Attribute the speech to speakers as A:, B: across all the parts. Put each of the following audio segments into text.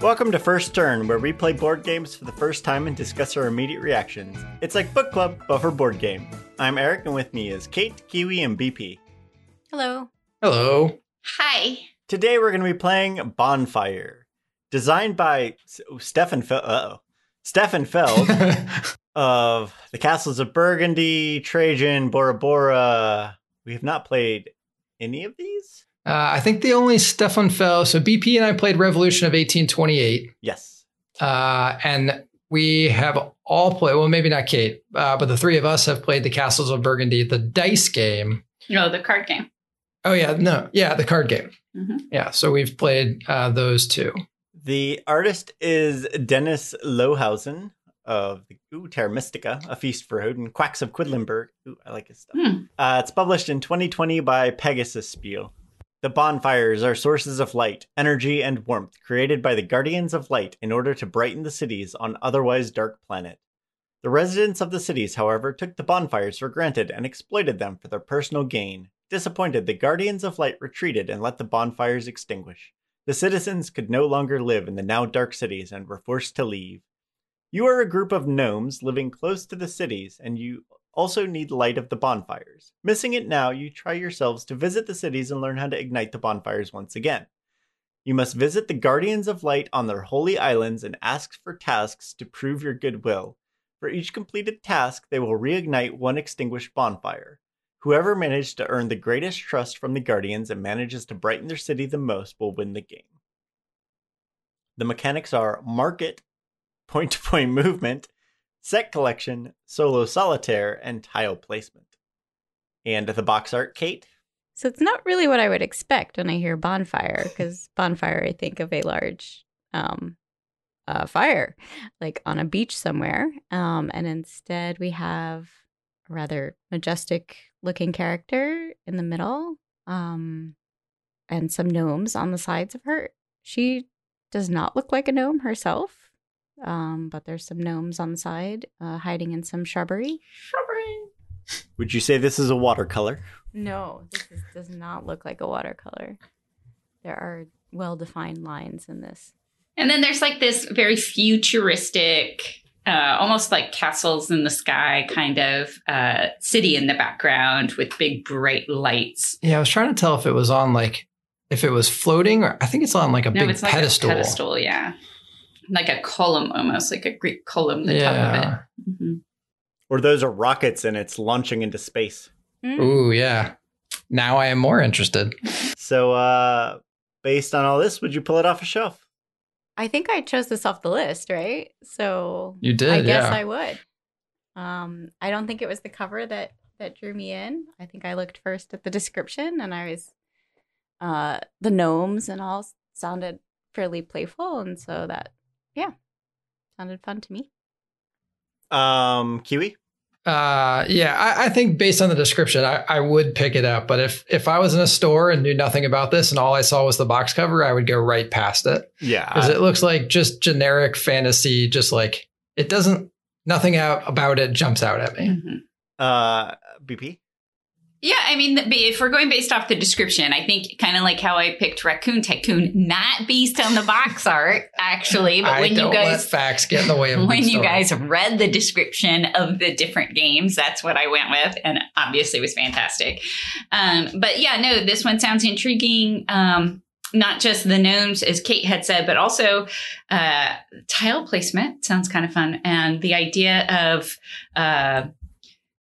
A: Welcome to First Turn, where we play board games for the first time and discuss our immediate reactions. It's like book club, but for board game. I'm Eric, and with me is Kate, Kiwi, and BP.
B: Hello.
C: Hello.
D: Hi.
A: Today we're going to be playing Bonfire, designed by Stefan Feld. Uh-oh. Stefan Feld of the Castles of Burgundy, Trajan, Bora Bora. We have not played any of these.
C: Uh, I think the only Stefan Feld. So BP and I played Revolution of 1828,
A: Yes.
C: uh, and we have all played. Well, maybe not Kate, uh, but the three of us have played the Castles of Burgundy, the dice game.
D: No, the card game.
C: Oh yeah, no, yeah, the card game.
D: Mhm.
C: Yeah, so we've played uh, those two.
A: The artist is Dennis Lohausen of the ooh, Terra Mystica, A Feast for Odin, Quacks of Quedlinburg. Ooh, I like his stuff.
D: Hmm.
A: Uh, it's published in 2020 by Pegasus Spiel. The bonfires are sources of light, energy, and warmth created by the Guardians of Light in order to brighten the cities on otherwise dark planet. The residents of the cities, however, took the bonfires for granted and exploited them for their personal gain. Disappointed, the Guardians of Light retreated and let the bonfires extinguish. The citizens could no longer live in the now dark cities and were forced to leave. You are a group of gnomes living close to the cities, and you also need light of the bonfires. Missing it now, you try yourselves to visit the cities and learn how to ignite the bonfires once again. You must visit the Guardians of Light on their holy islands and ask for tasks to prove your goodwill. For each completed task, they will reignite one extinguished bonfire. Whoever managed to earn the greatest trust from the Guardians and manages to brighten their city the most will win the game. The mechanics are market, point to point movement, set collection, solo solitaire, and tile placement. And the box art, Kate?
B: So it's not really what I would expect when I hear bonfire, because bonfire, I think of a large um, uh, fire, like on a beach somewhere. Um, and instead, we have a rather majestic looking character in the middle um, and some gnomes on the sides of her. She does not look like a gnome herself, um, but there's some gnomes on the side uh, hiding in some shrubbery. Shrubbery.
A: Would you say this is a watercolor?
B: No, this is, does not look like a watercolor. There are well defined lines in this.
D: And then there's like this very futuristic, uh, almost like castles in the sky kind of uh, city in the background with big bright lights.
C: Yeah, I was trying to tell if it was on like if it was floating or I think it's on like a
D: no,
C: big
D: it's like
C: pedestal.
D: a pedestal, yeah. Like a column almost, like a Greek column, the top of
C: Yeah.
D: it. Mhm.
A: Or those are rockets and it's launching into space.
C: Ooh, yeah. Now I am more interested.
A: So, uh, based on all this, would you pull it off a shelf?
B: I think I chose this off the list, right? So
C: You did,
B: I guess
C: yeah.
B: I would. Um, I don't think it was the cover that that drew me in. I think I looked first at the description, and I was uh, the gnomes and all sounded fairly playful, and so that yeah, sounded fun to me.
A: Um, Kiwi?
C: Uh, yeah, I, I think based on the description, I, I would pick it up. But if if I was in a store and knew nothing about this and all I saw was the box cover, I would go right past it
A: Yeah.
C: because it looks like just generic fantasy. Just like it doesn't, nothing out about it jumps out at me.
D: Mhm.
A: Uh, BP?
D: Yeah, I mean, if we're going based off the description, I think kind of like how I picked Raccoon Tycoon, not based on the box art, actually, but
C: I
D: when you
C: let
D: guys
C: facts get in the way of
D: when you
C: story.
D: guys read the description of the different games, that's what I went with, and obviously it was fantastic. Um, but yeah, no, this one sounds intriguing. Um, not just the gnomes, as Kate had said, but also uh, tile placement sounds kind of fun, and the idea of uh,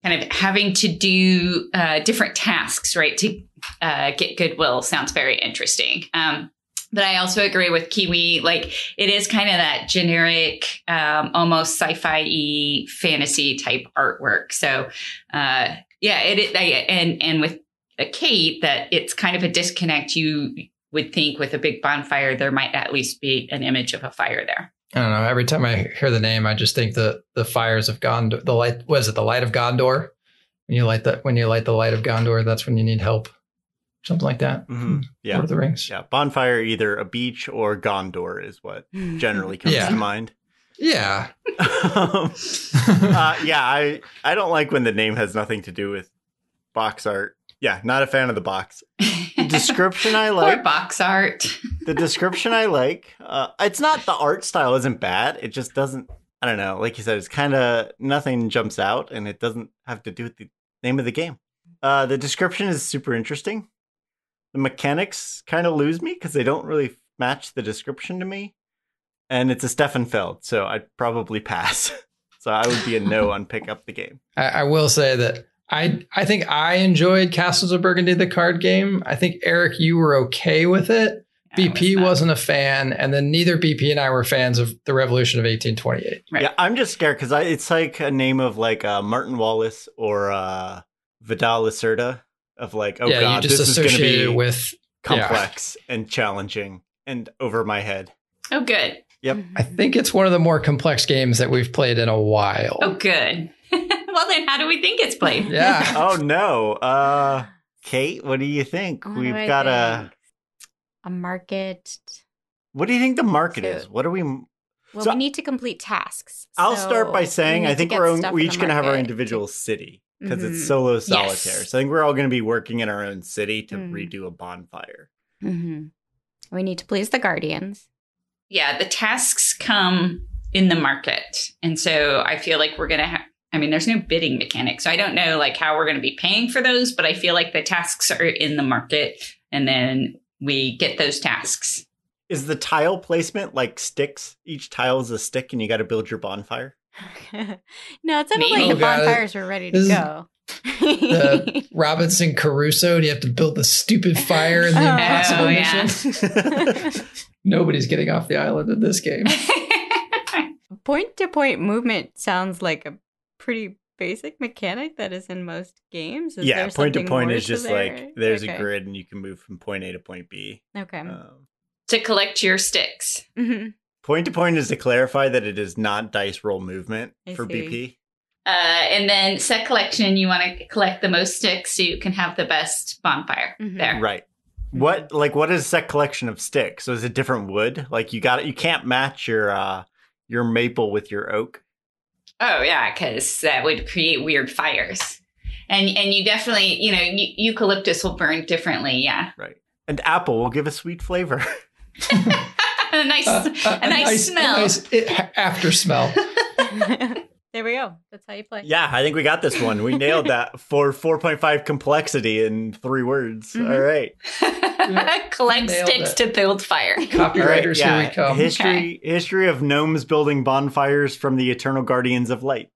D: kind of having to do uh, different tasks, right, to uh, get goodwill sounds very interesting. Um, but I also agree with Kiwi. Like it is kind of that generic, um, almost sci-fi fantasy type artwork. So, uh, yeah, it, it I, and and with Kate, that it's kind of a disconnect. You would think with a big bonfire, there might at least be an image of a fire there.
C: I don't know. Every time I hear the name, I just think the the fires of Gondor. The light. was it? The light of Gondor. When you light that, when you light the light of Gondor, that's when you need help. Something like that.
A: Mhm. Yeah.
C: Lord of the Rings.
A: Yeah. Bonfire, either a beach or Gondor is what generally comes
C: Yeah.
A: to mind.
C: Yeah.
A: uh, yeah, I I don't like when the name has nothing to do with box art. Yeah, not a fan of the box. Description I
D: Or
A: like.
D: box art.
A: the description I like. Uh, it's not the art style isn't bad. It just doesn't. I don't know. Like you said, it's kind of nothing jumps out, and it doesn't have to do with the name of the game. Uh, the description is super interesting. The mechanics kind of lose me because they don't really match the description to me, and it's a Stefan Feld, so I'd probably pass. so I would be a no on pick up the game.
C: I, I will say that I I think I enjoyed Castles of Burgundy, the card game. I think Eric, you were okay with it.
D: I
C: BP
D: was not.
C: wasn't a fan, and then neither BP and I were fans of the Revolution of 1828.
D: Right.
A: Yeah, I'm just scared because it's like a name of like uh, Martin Wallace or uh, Vital Lacerda of like, oh
C: yeah,
A: god,
C: just
A: this is going to be
C: with.
A: complex and challenging and over my head.
D: Oh, good.
A: Yep.
C: I think it's one of the more complex games that we've played in a while.
D: Oh, good. Well, then, how do we think it's played?
C: Yeah.
A: Oh no, uh, Kate, what do you think?
B: What
A: We've got
B: think?
A: a.
B: a market.
A: What do you think the market
B: So-
A: is? What are we?
B: Well,
A: So-
B: we need to complete tasks.
A: I'll start by saying I think we're, own, we're each going to have our
B: market.
A: individual city because
B: Mhm.
A: it's solo
D: Yes.
A: solitaire. So I think we're all going to be working in our own city to
B: Mm.
A: redo a bonfire.
B: Mhm. We need to please the guardians.
D: Yeah, the tasks come in the market. And so I feel like we're going to have, I mean, there's no bidding mechanic. So I don't know like how we're going to be paying for those, but I feel like the tasks are in the market and then we get those tasks.
A: Is the tile placement like sticks? Each tile is a stick, and you got to build your bonfire.
B: no, it sounded
D: Maybe.
B: like
C: Oh,
B: the
C: God.
B: bonfires were ready to
C: This
B: go.
C: The Robinson Crusoe, do you have to build the stupid fire in the
B: Oh,
C: impossible
D: yeah.
C: mission? Nobody's getting off the island in this game.
B: point to point movement sounds like a pretty basic mechanic that is in most games. Is
A: yeah,
B: there
A: point to point is just
B: there?
A: like there's
B: Okay.
A: a grid, and you can move from point A to point B.
B: Okay.
A: Um,
D: to collect your sticks.
B: Mhm.
A: Point to point is to clarify that it is not dice roll movement
B: I
A: for
B: see.
A: BP.
D: Uh, and then set collection, you want to collect the most sticks so you can have the best bonfire
B: Mhm.
D: there.
A: Right. What like what is set collection of sticks? So is it different wood? Like you got it you can't match your uh your maple with your oak.
D: Oh yeah, because that would create weird fires. And and you definitely, you know, eu- eucalyptus will burn differently. Yeah,
A: Right. And apple will give a sweet flavor.
D: a nice,
C: Uh,
D: a, nice smell.
C: A nice i- after smell.
B: there we go. That's how you play.
A: yeah, I think we got this one. We nailed that for 4.5 complexity in three words.
B: Mhm.
A: All right.
D: Collect
C: Nailed
D: sticks
C: it.
D: to build fire.
A: All right,
C: Copywriters,
A: yeah.
C: here we come.
A: History history of gnomes building bonfires from the eternal guardians of light.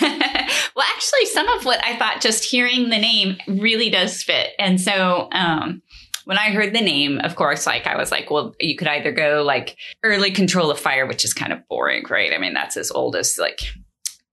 D: well, actually, some of what I thought just hearing the name really does fit. And so, um, when I heard the name, of course, like I was like, well, you could either go like early control of fire, which is kind of boring, right? I mean, that's as old as like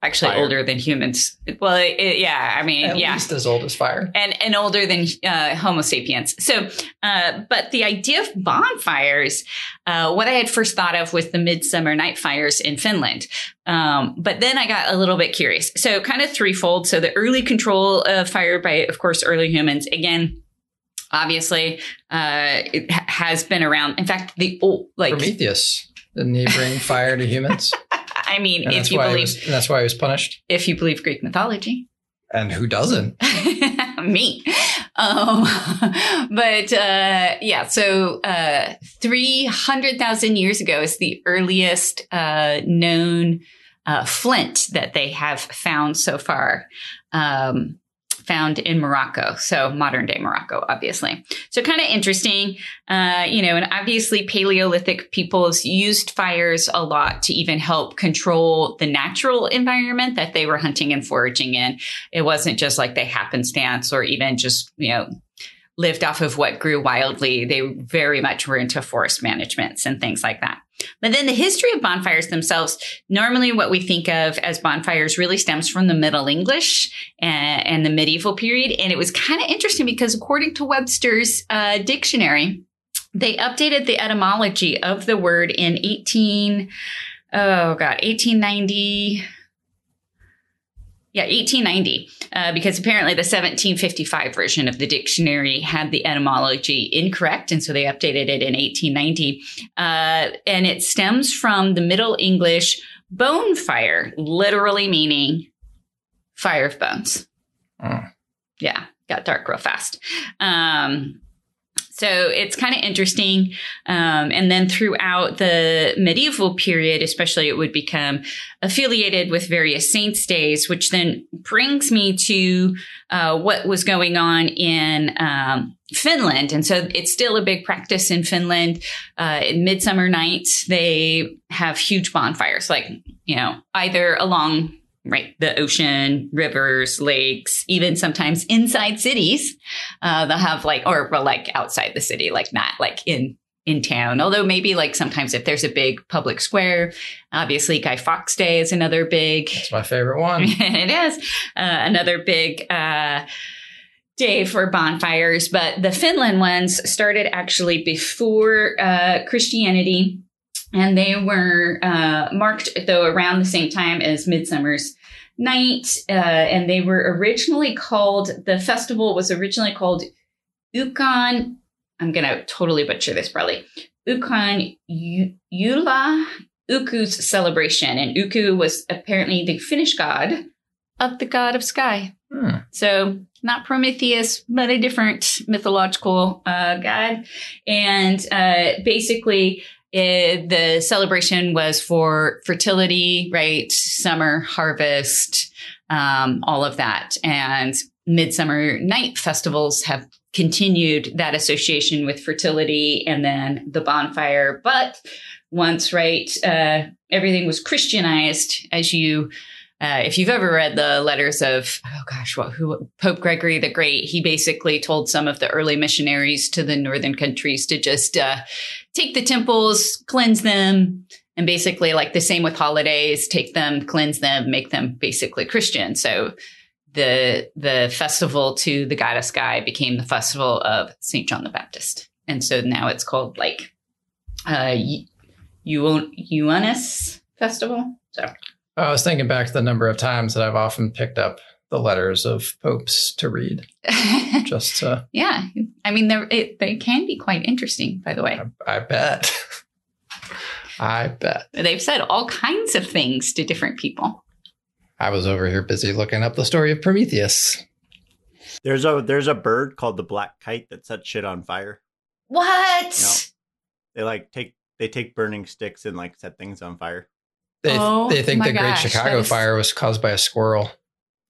D: actually
A: Fire.
D: older than humans. Well, it, yeah, I mean,
C: At
D: yeah.
C: least as old as fire.
D: and and older than uh, Homo sapiens. So, uh, but the idea of bonfires, uh, what I had first thought of was the midsummer night fires in Finland. Um, but then I got a little bit curious. So, kind of threefold. So, the early control of fire by, of course, early humans. Again, obviously, uh, it ha- has been around. In fact, the old like
C: Prometheus. Didn't he bring fire to humans?
D: I mean,
C: And
D: if you believe
C: was, that's why he was punished.
D: if you believe Greek mythology.
C: And who doesn't?
D: me. Um, but uh, yeah, so uh, 300,000 years ago is the earliest uh, known uh, flint that they have found so far. Um, found in Morocco, so modern day Morocco, obviously. So kind of interesting, uh, you know, and obviously Paleolithic peoples used fires a lot to even help control the natural environment that they were hunting and foraging in. It wasn't just like they happenstance or even just, you know, lived off of what grew wildly. They very much were into forest managements and things like that. But then the history of bonfires themselves, normally what we think of as bonfires really stems from the Middle English and, and the medieval period. And it was kind of interesting because according to Webster's uh, dictionary, they updated the etymology of the word in 18, oh God, 1890. Yeah, 1890, uh, because apparently the 1755 version of the dictionary had the etymology incorrect. And so they updated it in 1890. Uh, and it stems from the Middle English bone fire, literally meaning fire of bones.
C: Oh.
D: Yeah. got dark real fast. Um, so it's kind of interesting. Um, and then throughout the medieval period, especially, it would become affiliated with various saints' days, which then brings me to uh, what was going on in um, Finland. And so it's still a big practice in Finland. Uh, in midsummer nights, they have huge bonfires, like, you know, either along right. The ocean rivers lakes even sometimes inside cities uh, they'll have like or well, like outside the city like not like in in town. Although maybe like sometimes if there's a big public square obviously guy fawkes day is another big
C: It's my favorite one.
D: it is. Uh, another big uh, day for bonfires. But the finland ones started actually before uh, christianity and they were uh, marked though around the same time as midsummer's night uh, and they were originally called the festival was originally called ukon i'm gonna totally butcher this probably ukon yula uku's celebration and uku was apparently the finnish god of the god of sky
C: Hmm.
D: so not Prometheus, but a different mythological uh, god. And uh, basically, uh, the celebration was for fertility, right? Summer harvest, um, all of that. And midsummer night festivals have continued that association with fertility and then the bonfire. But once, right, uh, everything was Christianized as you uh, if you've ever read the letters of oh gosh what who pope gregory the great he basically told some of the early missionaries to the northern countries to just uh, take the temples cleanse them and basically like the same with holidays take them cleanse them make them basically christian. So the the festival to the goddess sky became the festival of saint john the baptist. And so now it's called like uh Juhannus festival? So
C: I was thinking back to the number of times that I've often picked up the letters of popes to read. Just to,
D: yeah, I mean, they're, it, they can be quite interesting. By the way,
C: I, I bet. I bet.
D: they've said all kinds of things to different people.
C: I was over here busy looking up the story of Prometheus.
A: There's a there's a bird called the black kite that sets shit on fire.
D: What?
A: No. They like take they take burning sticks and like set things on fire.
C: They,
D: Oh
C: they think
D: my
C: the Great Chicago
D: that is-
C: fire was caused by a squirrel.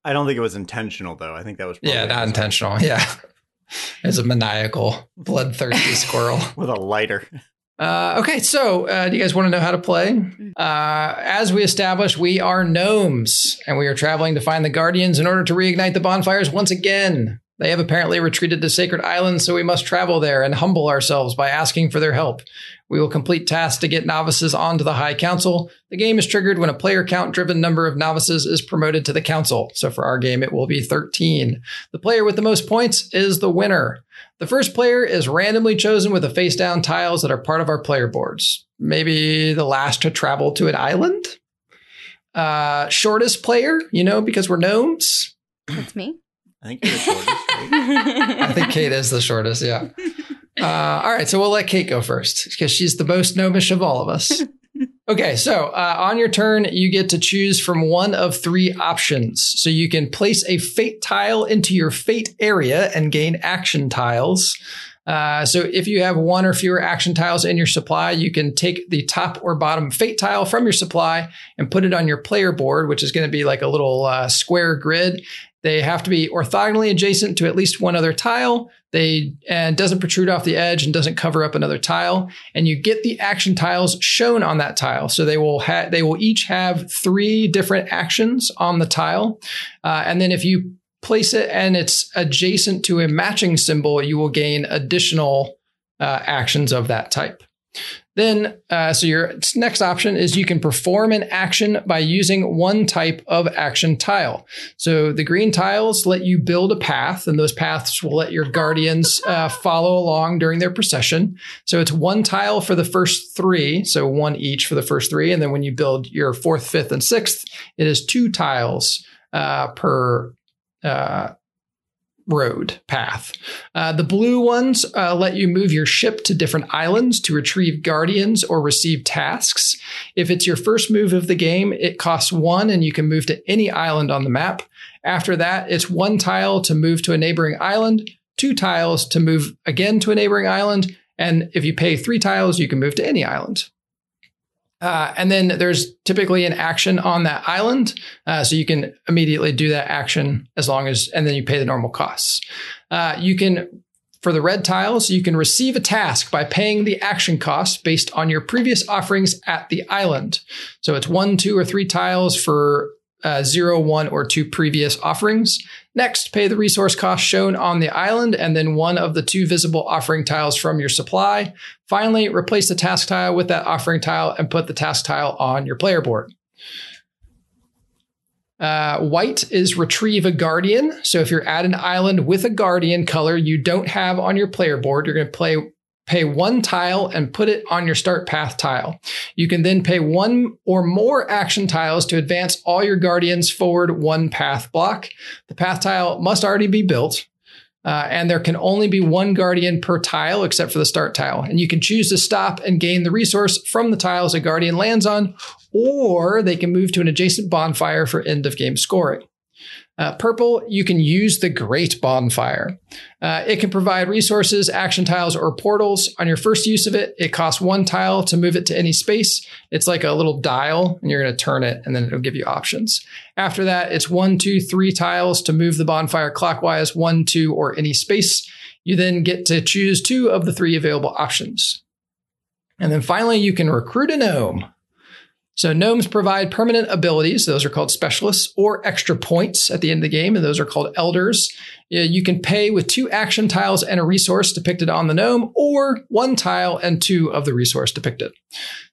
A: I don't think it was intentional though. I think that was
C: Yeah, not
A: just
C: intentional. Yeah. It's a maniacal, bloodthirsty squirrel.
A: with a lighter.
C: Uh, okay, so uh, do you guys want to know how to play? Uh, as we established, we are gnomes, and we are traveling to find the guardians in order to reignite the bonfires once again. They have apparently retreated to Sacred Island, so we must travel there and humble ourselves by asking for their help. We will complete tasks to get novices onto the High Council. The game is triggered when a player count driven number of novices is promoted to the Council. So for our game, it will be 13. The player with the most points is the winner. The first player is randomly chosen with the face down tiles that are part of our player boards. Maybe the last to travel to an island. Uh, shortest player, you know, because we're gnomes.
B: That's me.
A: I think you're the shortest. right?
C: I think Kate is the shortest, yeah. Uh, all right, so we'll let Kate go first because she's the most gnomish of all of us. Okay, so uh, on your turn, you get to choose from one of three options. So you can place a fate tile into your fate area and gain action tiles. Uh, so if you have one or fewer action tiles in your supply, you can take the top or bottom fate tile from your supply and put it on your player board, which is going to be like a little uh, square grid. They have to be orthogonally adjacent to at least one other tile. They and doesn't protrude off the edge and doesn't cover up another tile. And you get the action tiles shown on that tile. So they will have they will each have three different actions on the tile. Uh, and then if you place it and it's adjacent to a matching symbol, you will gain additional uh, actions of that type. Then, uh, so your next option is you can perform an action by using one type of action tile. So the green tiles let you build a path, and those paths will let your guardians uh, follow along during their procession. So it's one tile for the first three, so one each for the first three, and then when you build your fourth, fifth, and sixth, it is two tiles uh, per uh, road path. Uh, the blue ones uh, let you move your ship to different islands to retrieve guardians or receive tasks. If it's your first move of the game, it costs one and you can move to any island on the map. After that, it's one tile to move to a neighboring island, two tiles to move again to a neighboring island, and if you pay three tiles, you can move to any island. Uh, and then there's typically an action on that island. Uh, so you can immediately do that action as long as, and then you pay the normal costs. Uh, you can, for the red tiles, you can receive a task by paying the action cost based on your previous offerings at the island. So it's one, two, or three tiles for uh, zero, one, or two previous offerings. Next, pay the resource cost shown on the island and then one of the two visible offering tiles from your supply. Finally, replace the task tile with that offering tile and put the task tile on your player board. Uh, white is retrieve a guardian. So if you're at an island with a guardian color you don't have on your player board, you're going to play pay one tile and put it on your start path tile. You can then pay one or more action tiles to advance all your guardians forward one path block. The path tile must already be built. Uh, and there can only be one guardian per tile except for the start tile. And you can choose to stop and gain the resource from the tiles a guardian lands on, or they can move to an adjacent bonfire for end of game scoring. Uh, purple, you can use the Great Bonfire. Uh, it can provide resources, action tiles, or portals. On your first use of it, it costs one tile to move it to any space. It's like a little dial, and you're going to turn it, and then it'll give you options. After that, it's one, two, three tiles to move the bonfire clockwise, one, two, or any space. You then get to choose two of the three available options. And then finally, you can recruit a gnome. So gnomes provide permanent abilities; those are called specialists, or extra points at the end of the game, and those are called elders. You can pay with two action tiles and a resource depicted on the gnome, or one tile and two of the resource depicted.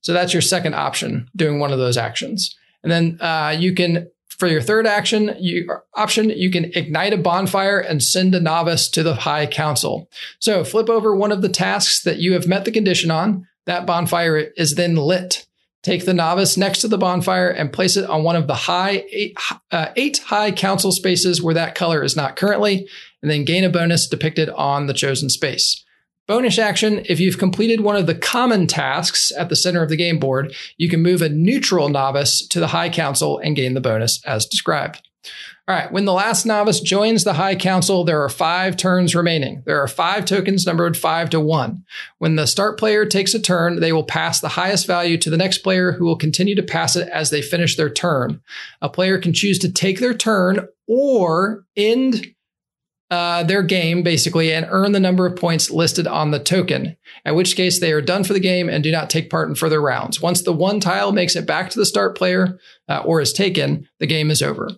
C: So that's your second option, doing one of those actions. And then uh, you can, for your third action, you, option, you can ignite a bonfire and send a novice to the High Council. So flip over one of the tasks that you have met the condition on. That bonfire is then lit. Take the novice next to the bonfire and place it on one of the high eight, uh, eight high council spaces where that color is not currently, and then gain a bonus depicted on the chosen space. Bonus action if you've completed one of the common tasks at the center of the game board, you can move a neutral novice to the High Council and gain the bonus as described. All right, when the last novice joins the High Council, there are five turns remaining. There are five tokens numbered five to one. When the start player takes a turn, they will pass the highest value to the next player who will continue to pass it as they finish their turn. A player can choose to take their turn or end uh, their game basically and earn the number of points listed on the token, at which case they are done for the game and do not take part in further rounds. Once the one tile makes it back to the start player uh, or is taken, the game is over.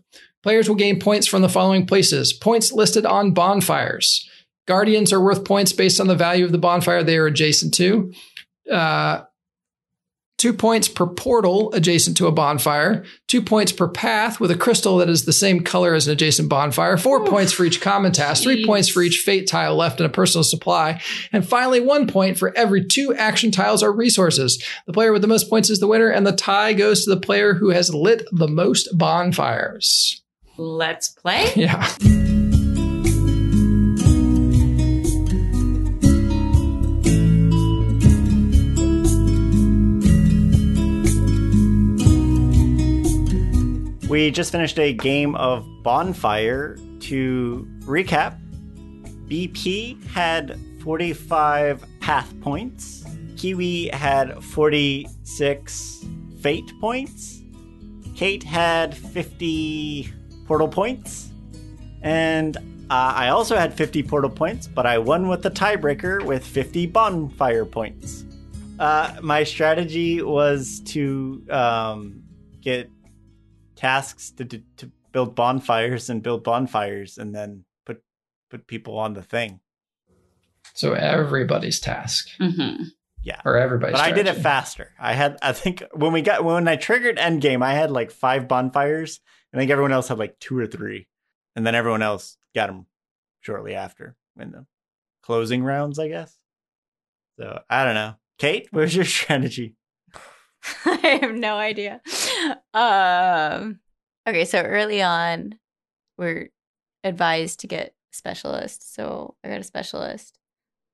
C: Players will gain points from the following places points listed on bonfires. Guardians are worth points based on the value of the bonfire they are adjacent to. Uh, two points per portal adjacent to a bonfire, two points per path with a crystal that is the same color as an adjacent bonfire, four points for each common task, three points for each fate tile left in a personal supply, and finally one point for every two action tiles or resources. The player with the most points is the winner, and the tie goes to the player who has lit the most bonfires.
D: Let's play.
C: Yeah.
A: We just finished a game of Bonfire. To recap, BP had 45 path points, Kiwi had 46 fate points, Kate had 50 portal points. And uh, I also had 50 portal points, but I won with the tiebreaker with 50 bonfire points. Uh, my strategy was to um, get tasks to, to, to build bonfires and build bonfires, and then put put people on the thing.
C: So everybody's task.
D: Mm-hmm.
A: Yeah,
C: or everybody's.
A: But strategy. I did it faster. I had, I think, when we got when I triggered endgame, I had like five bonfires, I think everyone else had like two or three, and then everyone else got them shortly after in the closing rounds, I guess. So I don't know. Kate, what was your strategy?
B: I have no idea. Um, okay, so early on, we're advised to get specialist, so I got a specialist,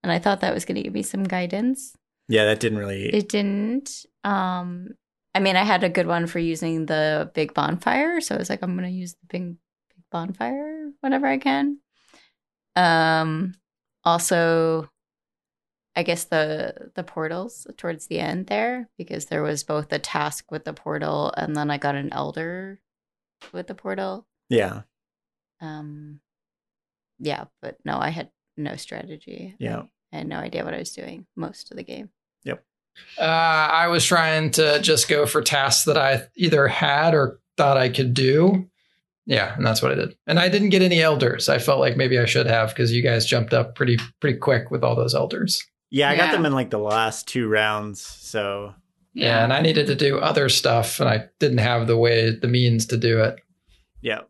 B: and I thought that was going to give me some guidance.
A: Yeah, that didn't really.
B: It didn't. Um, I mean, I had a good one for using the big bonfire, so I was like, I'm going to use the big, big bonfire whenever I can. Um, also, I guess the the portals towards the end there because there was both a task with the portal and then I got an elder with the portal.
A: yeah,
B: Um, yeah, but no, I had no strategy.
A: Yeah.
B: I had no idea what I was doing most of the game.
C: Uh, I was trying to just go for tasks that I either had or thought I could do. Yeah, and that's what I did. And I didn't get any elders. I felt like maybe I should have because you guys jumped up pretty pretty quick with all those elders.
A: yeah. I got them in like the last two rounds. So
C: Yeah. and I needed to do other stuff, and I didn't have the way the means to do it.
A: yeah,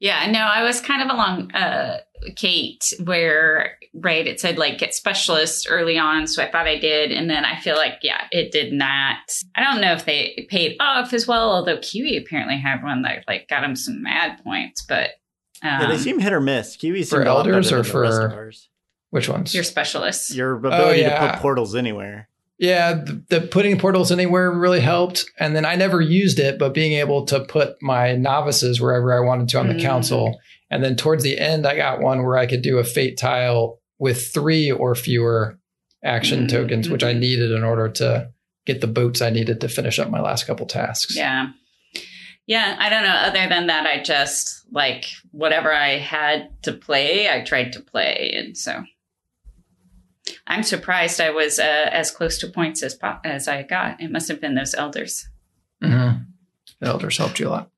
D: Yeah, no, I was kind of along uh Kate where right it said like get specialist early on, so I thought I did, and then I feel like yeah, it did not. I don't know if they paid off as well, although Kiwi apparently had one that like got him some mad points, but um,
A: yeah. They seem hit or miss. Kiwi
C: For
A: seemed a lot better
C: elders or
A: than the rest of
C: for-
A: ours.
C: Which ones?
D: your specialists.
A: your ability to
C: yeah.
A: put portals anywhere.
C: Yeah, the, the putting portals anywhere really helped. And then I never used it, but being able to put my novices wherever I wanted to on the
D: Mm.
C: council. And then towards the end, I got one where I could do a fate tile with three or fewer action
D: Mm.
C: tokens, which I needed in order to get the boats I needed to finish up my last couple tasks.
D: Yeah. Yeah, I don't know. Other than that, I just like whatever I had to play, I tried to play. And so I'm surprised I was uh, as close to points as as I got. It must have been those elders.
C: Mhm. The elders helped you a lot.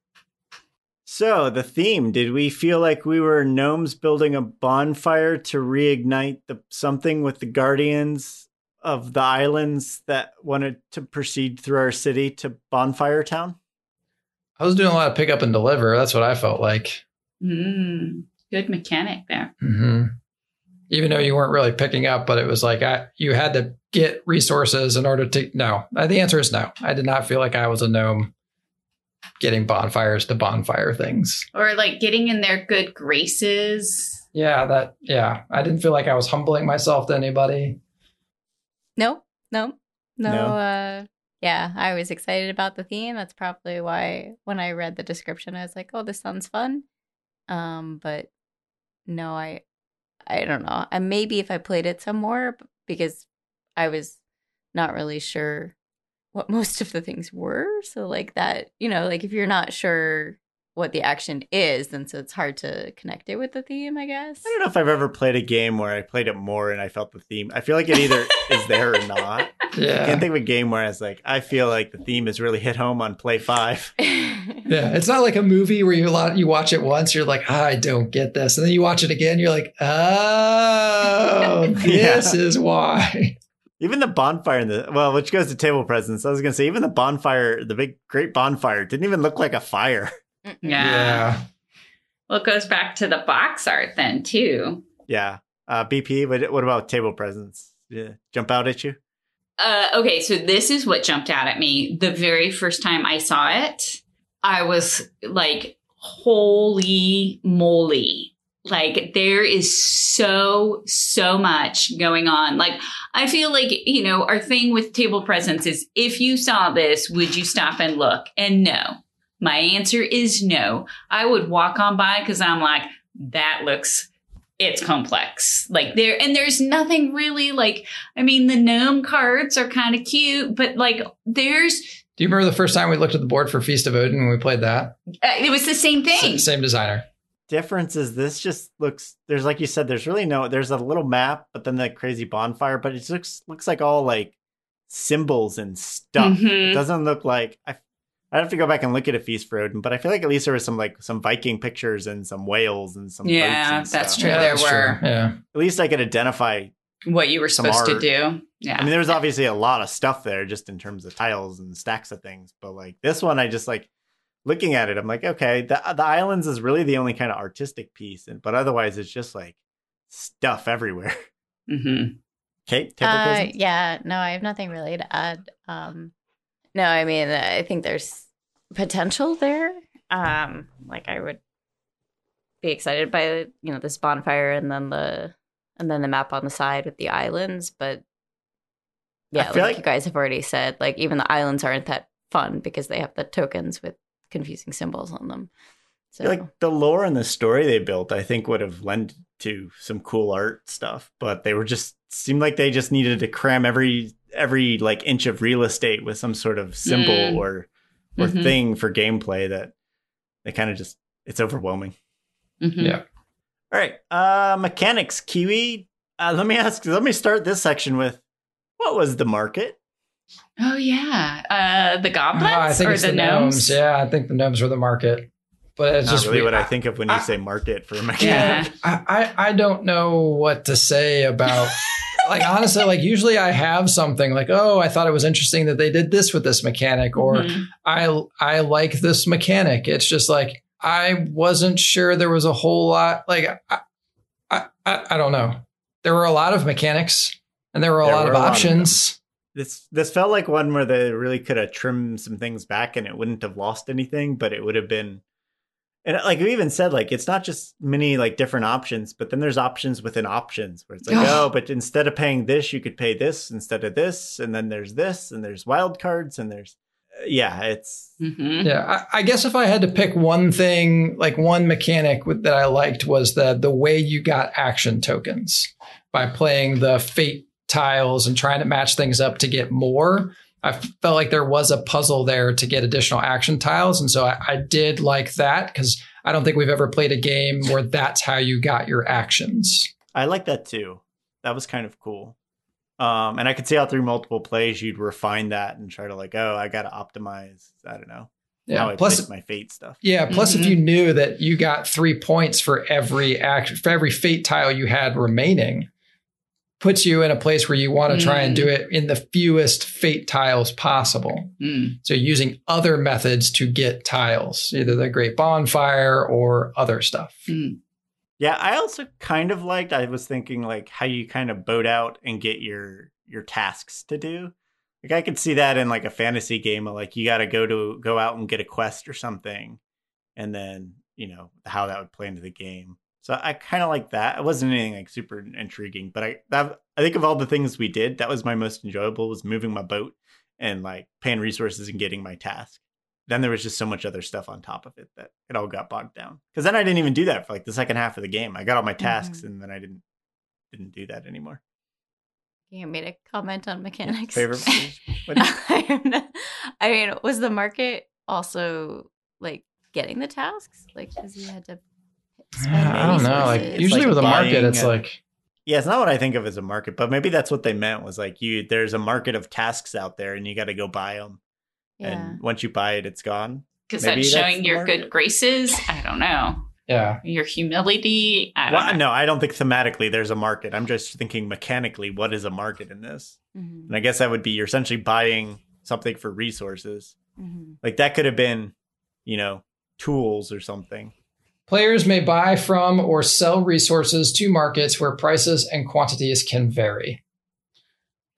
A: So the theme: Did we feel like we were gnomes building a bonfire to reignite the something with the guardians of the islands that wanted to proceed through our city to Bonfire Town?
C: I was doing a lot of pick up and deliver. That's what I felt like.
D: Mm, good mechanic there.
C: hmm Even though you weren't really picking up, but it was like I, you had to get resources in order to. No, the answer is no. I did not feel like I was a gnome getting bonfires to bonfire things.
D: Or like getting in their good graces.
C: Yeah, that. Yeah, I didn't feel like I was humbling myself to anybody.
B: No, no, no.
A: No?
B: Uh, yeah, I was excited about the theme. That's probably why when I read the description, I was like, "Oh, this sounds fun." Um, but no, I, I don't know. And maybe if I played it some more, because I was not really sure what most of the things were. So like that, you know, like if you're not sure what the action is, then so it's hard to connect it with the theme. I guess.
A: I don't know if I've ever played a game where I played it more and I felt the theme. I feel like it either is there or not. I can't think of a game where I was like, I feel like the theme is really hit home on play five.
C: yeah. It's not like a movie where you lot you watch it once, you're like, ah, I don't get this, and then you watch it again, you're like, oh, this is why.
A: Even the bonfire in the well, which goes to table presence. I was gonna say, even the bonfire, the big great bonfire, didn't even look like a fire.
B: Mm-mm.
D: Yeah. Well, it goes back to the box art then too.
A: Yeah. Uh, BP, what, what about table presence? Yeah. Jump out at you?
D: Uh, okay, so this is what jumped out at me the very first time I saw it. I was like, "Holy moly!" Like there is so so much going on. Like I feel like you know our thing with table presence is if you saw this, would you stop and look? And no, my answer is no. I would walk on by because I'm like, that looks. It's complex. Like there, and there's nothing really like I mean, the gnome cards are kind of cute, but like there's
C: Do you remember the first time we looked at the board for Feast of Odin when we played that?
D: uh, it was the same thing.
C: S- same designer.
A: Difference is this just looks there's like you said, there's really no there's a little map, but then the crazy bonfire, but it just looks looks like all like symbols and stuff. It
D: Mhm.
A: doesn't look like I I'd have to go back and look at a feast for Odin, but I feel like at least there was some like some Viking pictures and some whales and some boats
D: Yeah,
A: and
D: that's
A: stuff.
D: true. there
C: that's
D: were.
C: Yeah.
A: At least I could identify
D: What you were
A: Some
D: supposed to do. Yeah.
A: I mean, there was obviously a lot of stuff there just in terms of tiles and stacks of things, but like this one, I just like looking at it. I'm like, okay, the the islands is really the only kind of artistic piece, and but otherwise, it's just like stuff everywhere.
D: hmm
A: Kate, table
B: Uh,
A: presence?
B: yeah, no, I have nothing really to add. Um, no, I mean, I think there's potential there. Um, like I would, be excited by you know this bonfire and then the and then the map on the side with the islands, but yeah, like,
A: feel like-
B: you guys have already said, like even the islands aren't that fun because they have the tokens with confusing symbols on them. So
A: like the lore and the story they built, I think would have lent to some cool art stuff, but they were just seemed like they just needed to cram every every like inch of real estate with some sort of symbol
D: Mm.
A: or or
D: Mhm.
A: thing for gameplay that they kind of just it's overwhelming.
D: Mhm.
C: Yeah.
A: All right, uh mechanics, Kiwi. Uh, let me ask. Let me start this section with what was the market?
D: Oh yeah, uh, the goblins
C: Ah, I think
D: or
C: it's
D: the,
C: the,
D: gnomes.
C: Yeah, I think the gnomes were the market. But it's
A: Not
C: just
A: really
C: weird.
A: what I think of when you
C: I-
A: say market for a
D: Yeah.
A: mechanic.
C: I, I I don't know what to say about like honestly like usually I have something like oh I thought it was interesting that they did this with this mechanic or
D: Mhm.
C: I I like this mechanic. It's just like I wasn't sure there was a whole lot like I I, I, I don't know. There were a lot of mechanics and there were a
A: There
C: lot
A: were
C: of
A: a lot of
C: options.
A: This this felt like one where they really could have trimmed some things back and it wouldn't have lost anything, but it would have been and like we even said, like it's not just many like different options, but then there's options within options where it's like, oh, but instead of paying this, you could pay this instead of this, and then there's this, and there's wild cards, and there's yeah, it's
D: Mhm.
C: Yeah, I, I guess if I had to pick one thing, like one mechanic with- that I liked was the the way you got action tokens by playing the fate tiles and trying to match things up to get more. I felt like there was a puzzle there to get additional action tiles, and so I, I did like that because I don't think we've ever played a game where that's how you got your actions.
A: I like that too. That was kind of cool. Um, and I could see how through multiple plays you'd refine that and try to like, oh, I got to optimize. I don't know how I
C: Plus,
A: place my fate stuff.
C: Yeah. Plus,
D: Mhm.
C: if you knew that you got three points for every action, for every fate tile you had remaining, puts you in a place where you want to try and do it in the fewest fate tiles possible.
D: Mm.
C: So using other methods to get tiles, either the Great Bonfire or other stuff.
D: Mm.
A: Yeah, I also kind of liked. I was thinking like how you kind of boat out and get your your tasks to do. Like I could see that in like a fantasy game of like you got to go to go out and get a quest or something, and then you know how that would play into the game. So I kind of like that. It wasn't anything like super intriguing, but I that I think of all the things we did, that was my most enjoyable was moving my boat and like paying resources and getting my task. Then there was just so much other stuff on top of it that it all got bogged down. Because then I didn't even do that for like the second half of the game. I got all my tasks mm-hmm. and then I didn't didn't do that anymore.
B: you made a comment on mechanics.
A: Favorite?
B: I mean, was the market also like getting the tasks? Like, because you had to. Spend
C: I don't know. Like
B: resources?
C: usually
A: like
C: with a market, it's
A: a-
C: like
A: Yeah, it's not what I think of as a market, but maybe that's what they meant was like you. There's a market of tasks out there, and you got to go buy them.
B: Yeah.
A: And once you buy it, it's gone.
D: Because
A: Maybe
D: that's
A: that's
D: showing
A: the
D: your
A: market.
D: good graces. I don't know.
C: yeah.
D: Your humility. I don't
A: Well,
D: know.
A: no, I don't think thematically there's a market. I'm just thinking mechanically, what is a market in this?
B: Mhm,
A: And I guess that would be you're essentially buying something for resources.
B: mhm.
A: Like that could have been, you know, tools or something.
C: Players may buy from or sell resources to markets where prices and quantities can vary.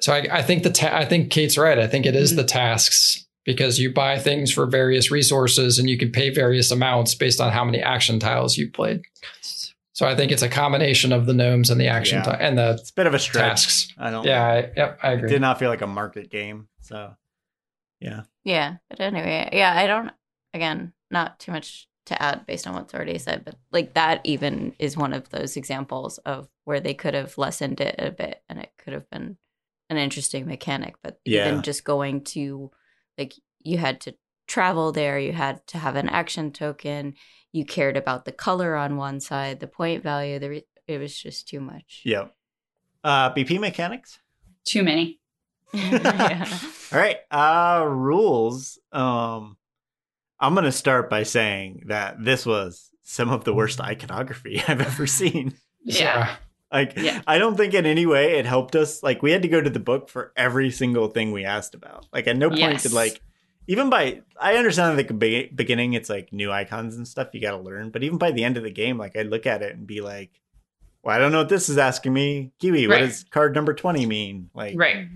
C: So I, I think the ta- I think Kate's right. I think it is mm-hmm. the tasks because you buy things for various resources and you can pay various amounts based on how many action tiles you played. So I think it's a combination of the gnomes and the action
A: Yeah.
C: ti- and the
A: It's a bit of a stretch.
C: tasks.
A: I don't.
C: Yeah, I, yep, I
A: It
C: agree.
A: did not feel like a market game. So, yeah.
B: Yeah, but anyway, yeah, I don't. Again, not too much to add based on what's already said, but like that even is one of those examples of where they could have lessened it a bit, and it could have been an interesting mechanic. But
A: Yeah.
B: even just going to like you had to travel there, you had to have an action token, you cared about the color on one side, the point value. The re- it was just too much.
A: Yeah. Uh, BP mechanics.
D: Too many.
B: yeah.
A: All right. Uh, rules. Um, I'm gonna start by saying that this was some of the worst iconography I've ever seen.
D: Yeah.
A: Like,
D: Yeah.
A: I don't think in any way it helped us. Like, we had to go to the book for every single thing we asked about. Like, at no point
D: Yes.
A: did like, even by I understand at the be- beginning it's like new icons and stuff you got to learn, but even by the end of the game, like I'd look at it and be like, "Well, I don't know what this is asking me, Kiwi. What does card number twenty mean?" Like,
D: Right.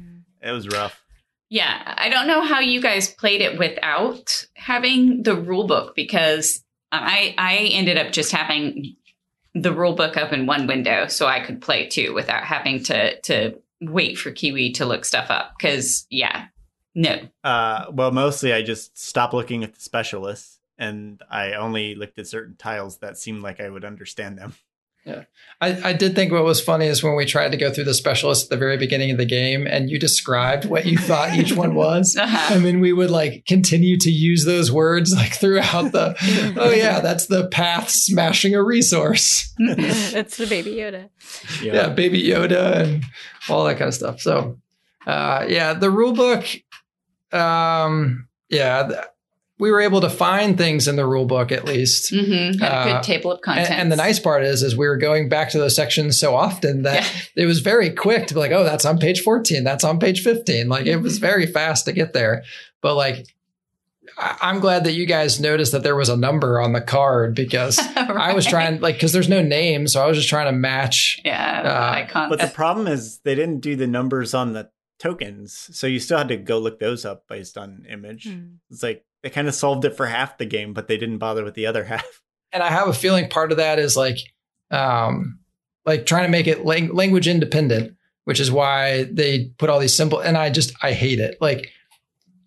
A: it was rough.
D: Yeah, I don't know how you guys played it without having the rule book because I I ended up just having the rule book up in one window so I could play too without having to to wait for Kiwi to look stuff up. Because yeah, no.
A: Uh, well, mostly I just stopped looking at the specialists, and I only looked at certain tiles that seemed like I would understand them.
C: I, I did think what was funny is when we tried to go through the specialist at the very beginning of the game and you described what you thought each one was.
D: Uh-huh.
C: I mean, we would like continue to use those words like throughout the, oh yeah, that's the path smashing a resource.
B: it's the baby Yoda.
C: yeah, baby Yoda and all that kind of stuff. So, uh, yeah, the rule book, um, yeah, th- we were able to find things in the rule book at least.
D: Mm-hmm. Had a good
C: Uh,
D: table of
C: And,
D: contents.
C: and the nice part is, is we were going back to those sections so often that
D: Yeah.
C: it was very quick to be like, oh, that's on page 14. That's on page 15. Like it was very fast to get there. But like, I- I'm glad that you guys noticed that there was a number on the card because I was trying, like, because there's no name. So I was just trying to match.
D: Yeah,
C: uh,
D: icon.
A: But the problem is they didn't do the numbers on the tokens, so you still had to go look those up based on image.
B: Hmm.
A: It's like they kind of solved it for half the game, but they didn't bother with the other half.
C: And I have a feeling part of that is like, um, like trying to make it lang- language independent, which is why they put all these simple. And I just I hate it. Like,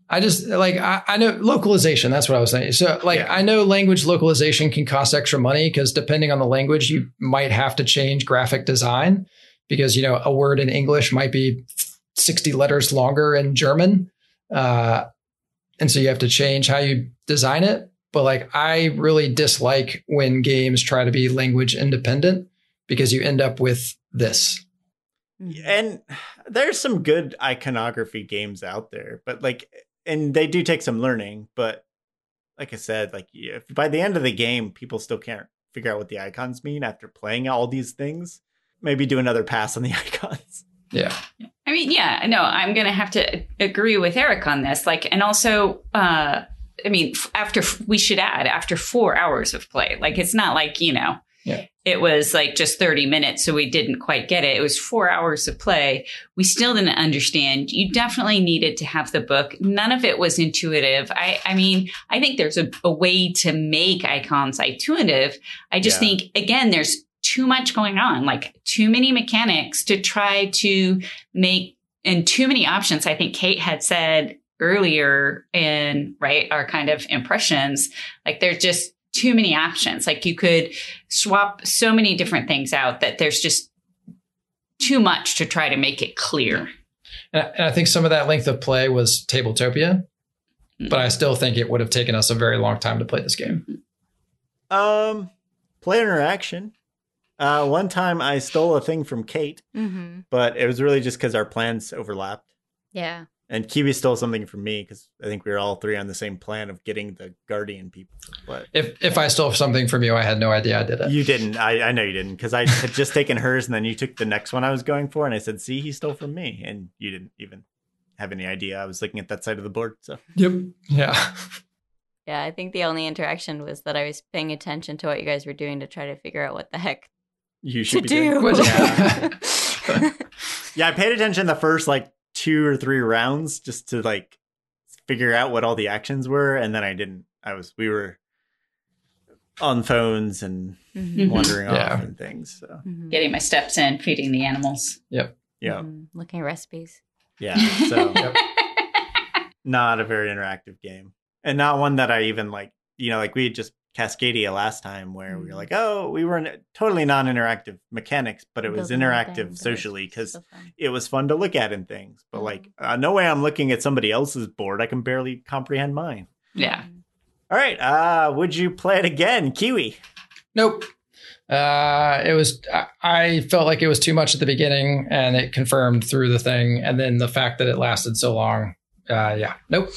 C: I just like I, I know localization. That's what I was saying. So like
A: Yeah.
C: I know language localization can cost extra money because depending on the language, you might have to change graphic design because you know a word in English might be sixty letters longer in German, uh, and so you have to change how you design it but like I really dislike when games try to be language independent because you end up with this.
B: Mhm.
A: And there's some good iconography games out there, but like, and they do take some learning. But like I said, like if by the end of the game, people still can't figure out what the icons mean after playing all these things, maybe do another pass on the icons.
C: Yeah.
D: I mean, yeah, no, I'm going to have to agree with Eric on this. Like, and also, uh, I mean, after we should add after four hours of play, like it's not like you know,
C: Yeah.
D: it was like just 30 minutes, so we didn't quite get it. It was four hours of play. We still didn't understand. You definitely needed to have the book. None of it was intuitive. I, I mean, I think there's a, a way to make icons intuitive. I just
A: Yeah.
D: think again, there's too much going on, like too many mechanics to try to make and too many options. I think Kate had said earlier in right our kind of impressions, like there's just too many options. Like you could swap so many different things out that there's just too much to try to make it clear.
C: And I, and I think some of that length of play was Tabletopia, but I still think it would have taken us a very long time to play this game.
A: Um, play interaction. Uh, one time I stole a thing from Kate,
B: Mhm.
A: but it was really just because our plans overlapped.
B: Yeah.
A: And Kiwi stole something from me because I think we were all three on the same plan of getting the Guardian people. But
C: If if I stole something from you, I had no idea I did it.
A: you didn't. I, I know you didn't because I had just taken hers and then you took the next one I was going for. And I said, see, he stole from me. And you didn't even have any idea I was looking at that side of the board. So
C: Yep. Yeah.
B: Yeah, I think the only interaction was that I was paying attention to what you guys were doing to try to figure out what the heck
A: you
B: to
A: should be
B: do.
C: Was-
A: Yeah. yeah, I paid attention the first like two or three rounds just to like figure out what all the actions were, and then I didn't. I was we were on phones and
B: Mhm.
A: wandering
C: Yeah.
A: off and things. So
B: Mhm.
D: Getting my steps in, feeding the animals. Yep.
A: Yeah,
B: Mhm. Looking at recipes.
A: yeah. So
C: Yep.
A: not a very interactive game, and not one that I even like. You know, like we had just Cascadia last time, where we were
B: Mhm.
A: like, oh, we were in totally non-interactive mechanics, but it was
B: Building little
A: interactive
B: things,
A: socially because
B: so
A: it was fun to look at and things. But
B: Mhm.
A: like, uh, no way I'm looking at somebody else's board. I can barely comprehend mine.
D: Yeah.
B: Mhm.
A: All right. Uh, would you play it again, Kiwi?
C: Nope. Uh, it was. I, I felt like it was too much at the beginning, and it confirmed through the thing, and then the fact that it lasted so long. Uh, yeah. Nope.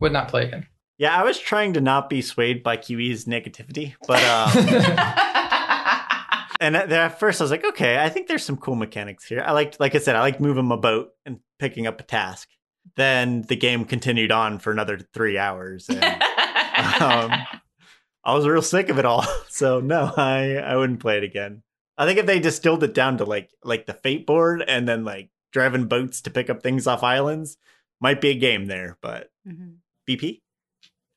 C: Would not play again.
A: Yeah, I was trying to not be swayed by Kiwi's negativity, but um, and at, at first I was like, okay, I think there's some cool mechanics here. I liked, like I said, I liked moving my boat and picking up a task. Then the game continued on for another three hours, and um, I was real sick of it all. So no, I I wouldn't play it again. I think if they distilled it down to like like the fate board and then like driving boats to pick up things off islands, might be a game there. But
B: Mhm.
A: BP,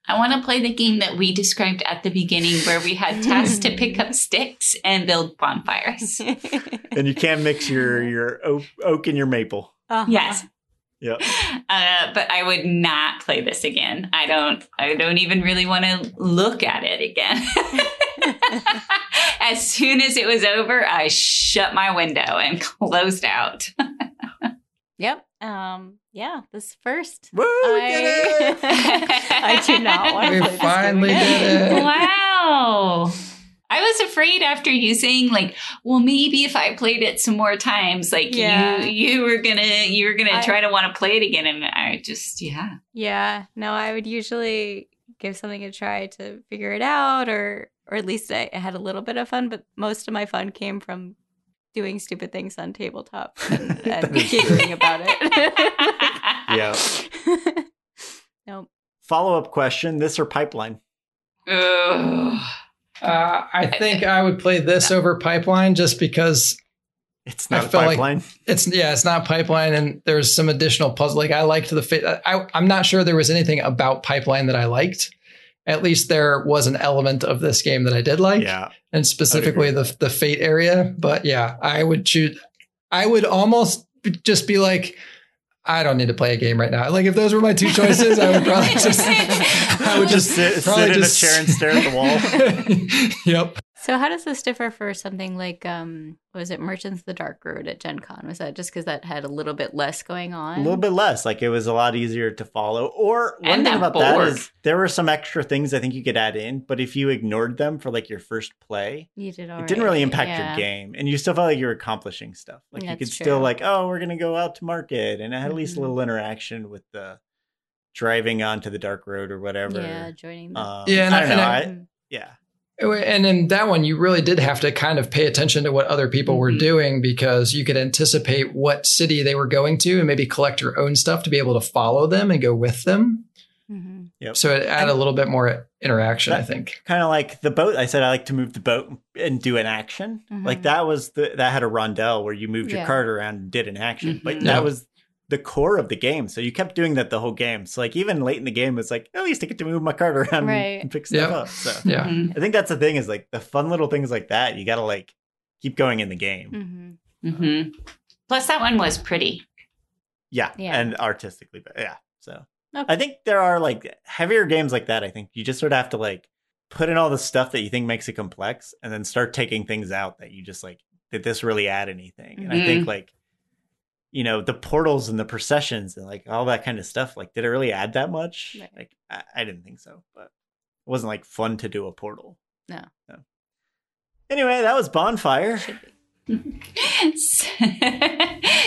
D: I want to play the game that we described at the beginning where we had tasks to pick up sticks and build bonfires.
A: and you can't mix your your oak, oak and your maple.
B: Uh-huh.
D: Yes.
A: Yep.
D: Uh, but I would not play this again. I don't I don't even really want to look at it again. as soon as it was over, I shut my window and closed out.
B: Yep. Um. Yeah. This first.
A: Woo!
B: I,
A: did it!
B: I do not want to
C: We
B: play
C: finally did it.
D: wow. I was afraid after you saying like, well, maybe if I played it some more times, like
B: Yeah.
D: you you were gonna you were gonna
B: I-
D: try to want to play it again, and I just yeah.
B: Yeah. No, I would usually give something a try to figure it out, or or at least I, I had a little bit of fun. But most of my fun came from doing stupid things on tabletop and, and giggling about it.
A: Yeah.
B: nope.
A: Follow up question: This or pipeline?
C: Uh, I think I would play this over Pipeline just because
A: It's
C: I
A: not a
C: feel like-
A: pipeline.
C: it's yeah, it's not Pipeline, and there's some additional puzzle. Like I liked the fit. I, I'm not sure there was anything about Pipeline that I liked. At least there was an element of this game that I did like,
A: yeah.
C: and specifically the the fate area. But yeah, I would choose. I would almost just be like, I don't need to play a game right now. Like if those were my two choices, I would probably just. I would
A: Just
C: just,
A: sit-
C: probably
A: sit in a
C: just
A: chair and stare at
C: the wall. yep.
B: So how does this differ for something like um was it Merchants of the Dark Road at Gen Con? Was that just because that had a little bit less going on?
A: A little bit less. Like it was a lot easier to follow. Or one
D: And
A: thing
D: that
A: about that
D: board.
A: is there were some extra things I think you could add in, but if you ignored them for like your first play,
B: You did
A: it didn't really impact
B: yeah.
A: your game, and you still felt like you were accomplishing stuff. Like you
B: That's
A: could still like, oh, we're gonna go out to market, and it had at least a
B: Mhm.
A: little interaction with the driving onto the dark road or whatever.
B: Yeah, joining the
A: Um,
C: Yeah, and
A: I
C: I-
A: don't
C: and
A: know.
C: I-
A: I,
B: Mhm.
A: yeah,
C: And in that one, you really did have to kind of pay attention to what other people were
D: Mhm.
C: doing because you could anticipate what city they were going to and maybe collect your own stuff to be able to follow them and go with them.
B: Mhm.
A: Yep.
C: So it added a little bit more interaction, I think.
A: kind of like the boat. I said I like to move the boat and do an action. Like
B: Mhm.
A: that was the that had a rondelle where you moved your
B: Yeah.
A: cart around and did an action. But
D: Mhm.
A: that
C: Yeah.
A: was the core of the game. So you kept doing that the whole game. So like even late in the game, it's like at least I get to move my card around
B: Right.
A: and pick stuff
C: Yep.
A: up. So
C: Yeah.
D: Mhm.
A: I think that's the thing is like the fun little things like that. You got to like keep going in the game.
B: Mhm.
D: Mhm. Plus, that one was pretty.
A: Yeah,
B: Yeah.
A: and artistically, but yeah. So
B: Okay.
A: I think there are like heavier games like that. I think you just sort of have to like put in all the stuff that you think makes it complex, and then start taking things out that you just like did this really add anything? And I
B: Mm-hmm.
A: think like you know the portals and the processions and like all that kind of stuff. Like, did it really add that much?
B: Right.
A: Like, I, I didn't think so, but it wasn't like fun to do a portal.
B: No.
A: No. Anyway, that was bonfire.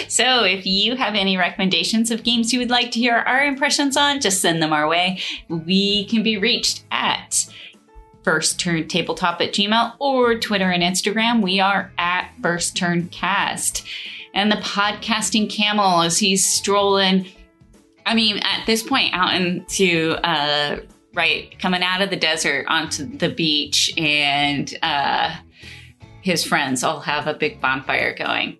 D: So, if you have any recommendations of games you would like to hear our impressions on, just send them our way. We can be reached at First Turn Tabletop at Gmail or Twitter and Instagram. We are at First Turn Cast. And the podcasting camel as he's strolling, I mean, at this point, out into, uh, right, coming out of the desert onto the beach and, uh, his friends all have a big bonfire going.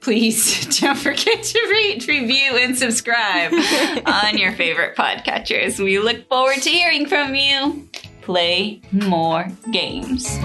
D: Please don't forget to rate, review, and subscribe on your favorite podcatchers. We look forward to hearing from you. Play more games.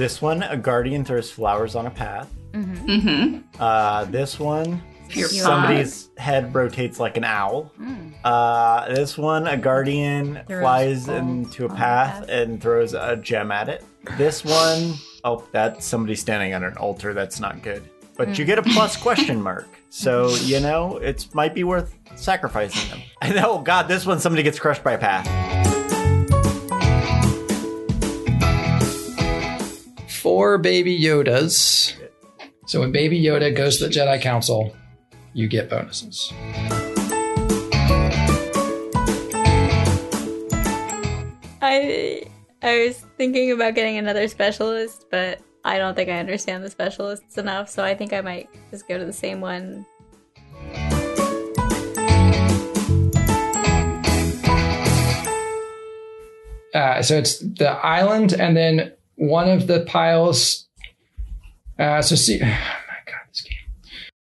A: This one, a guardian throws flowers on a path.
B: Mhm.
D: Mm-hmm.
A: Uh, this one,
D: Your
A: somebody's head rotates like an owl.
B: Mm.
A: Uh, this one, a guardian
B: Throws
A: flies into
B: a
A: path
B: path.
A: and throws a gem at it. This one, oh, that's somebody standing on an altar. That's not good. But you get a plus question mark. So, you know, it might be worth sacrificing them. And oh, God, this one, somebody gets crushed by a path.
C: Four baby Yodas. So when baby Yoda goes to the Jedi Council, you get bonuses.
B: I I was thinking about getting another specialist, but I don't think I understand the specialists enough, so I think I might just go to the same one.
C: Uh, so it's the island, and then one of the piles. Uh, so see,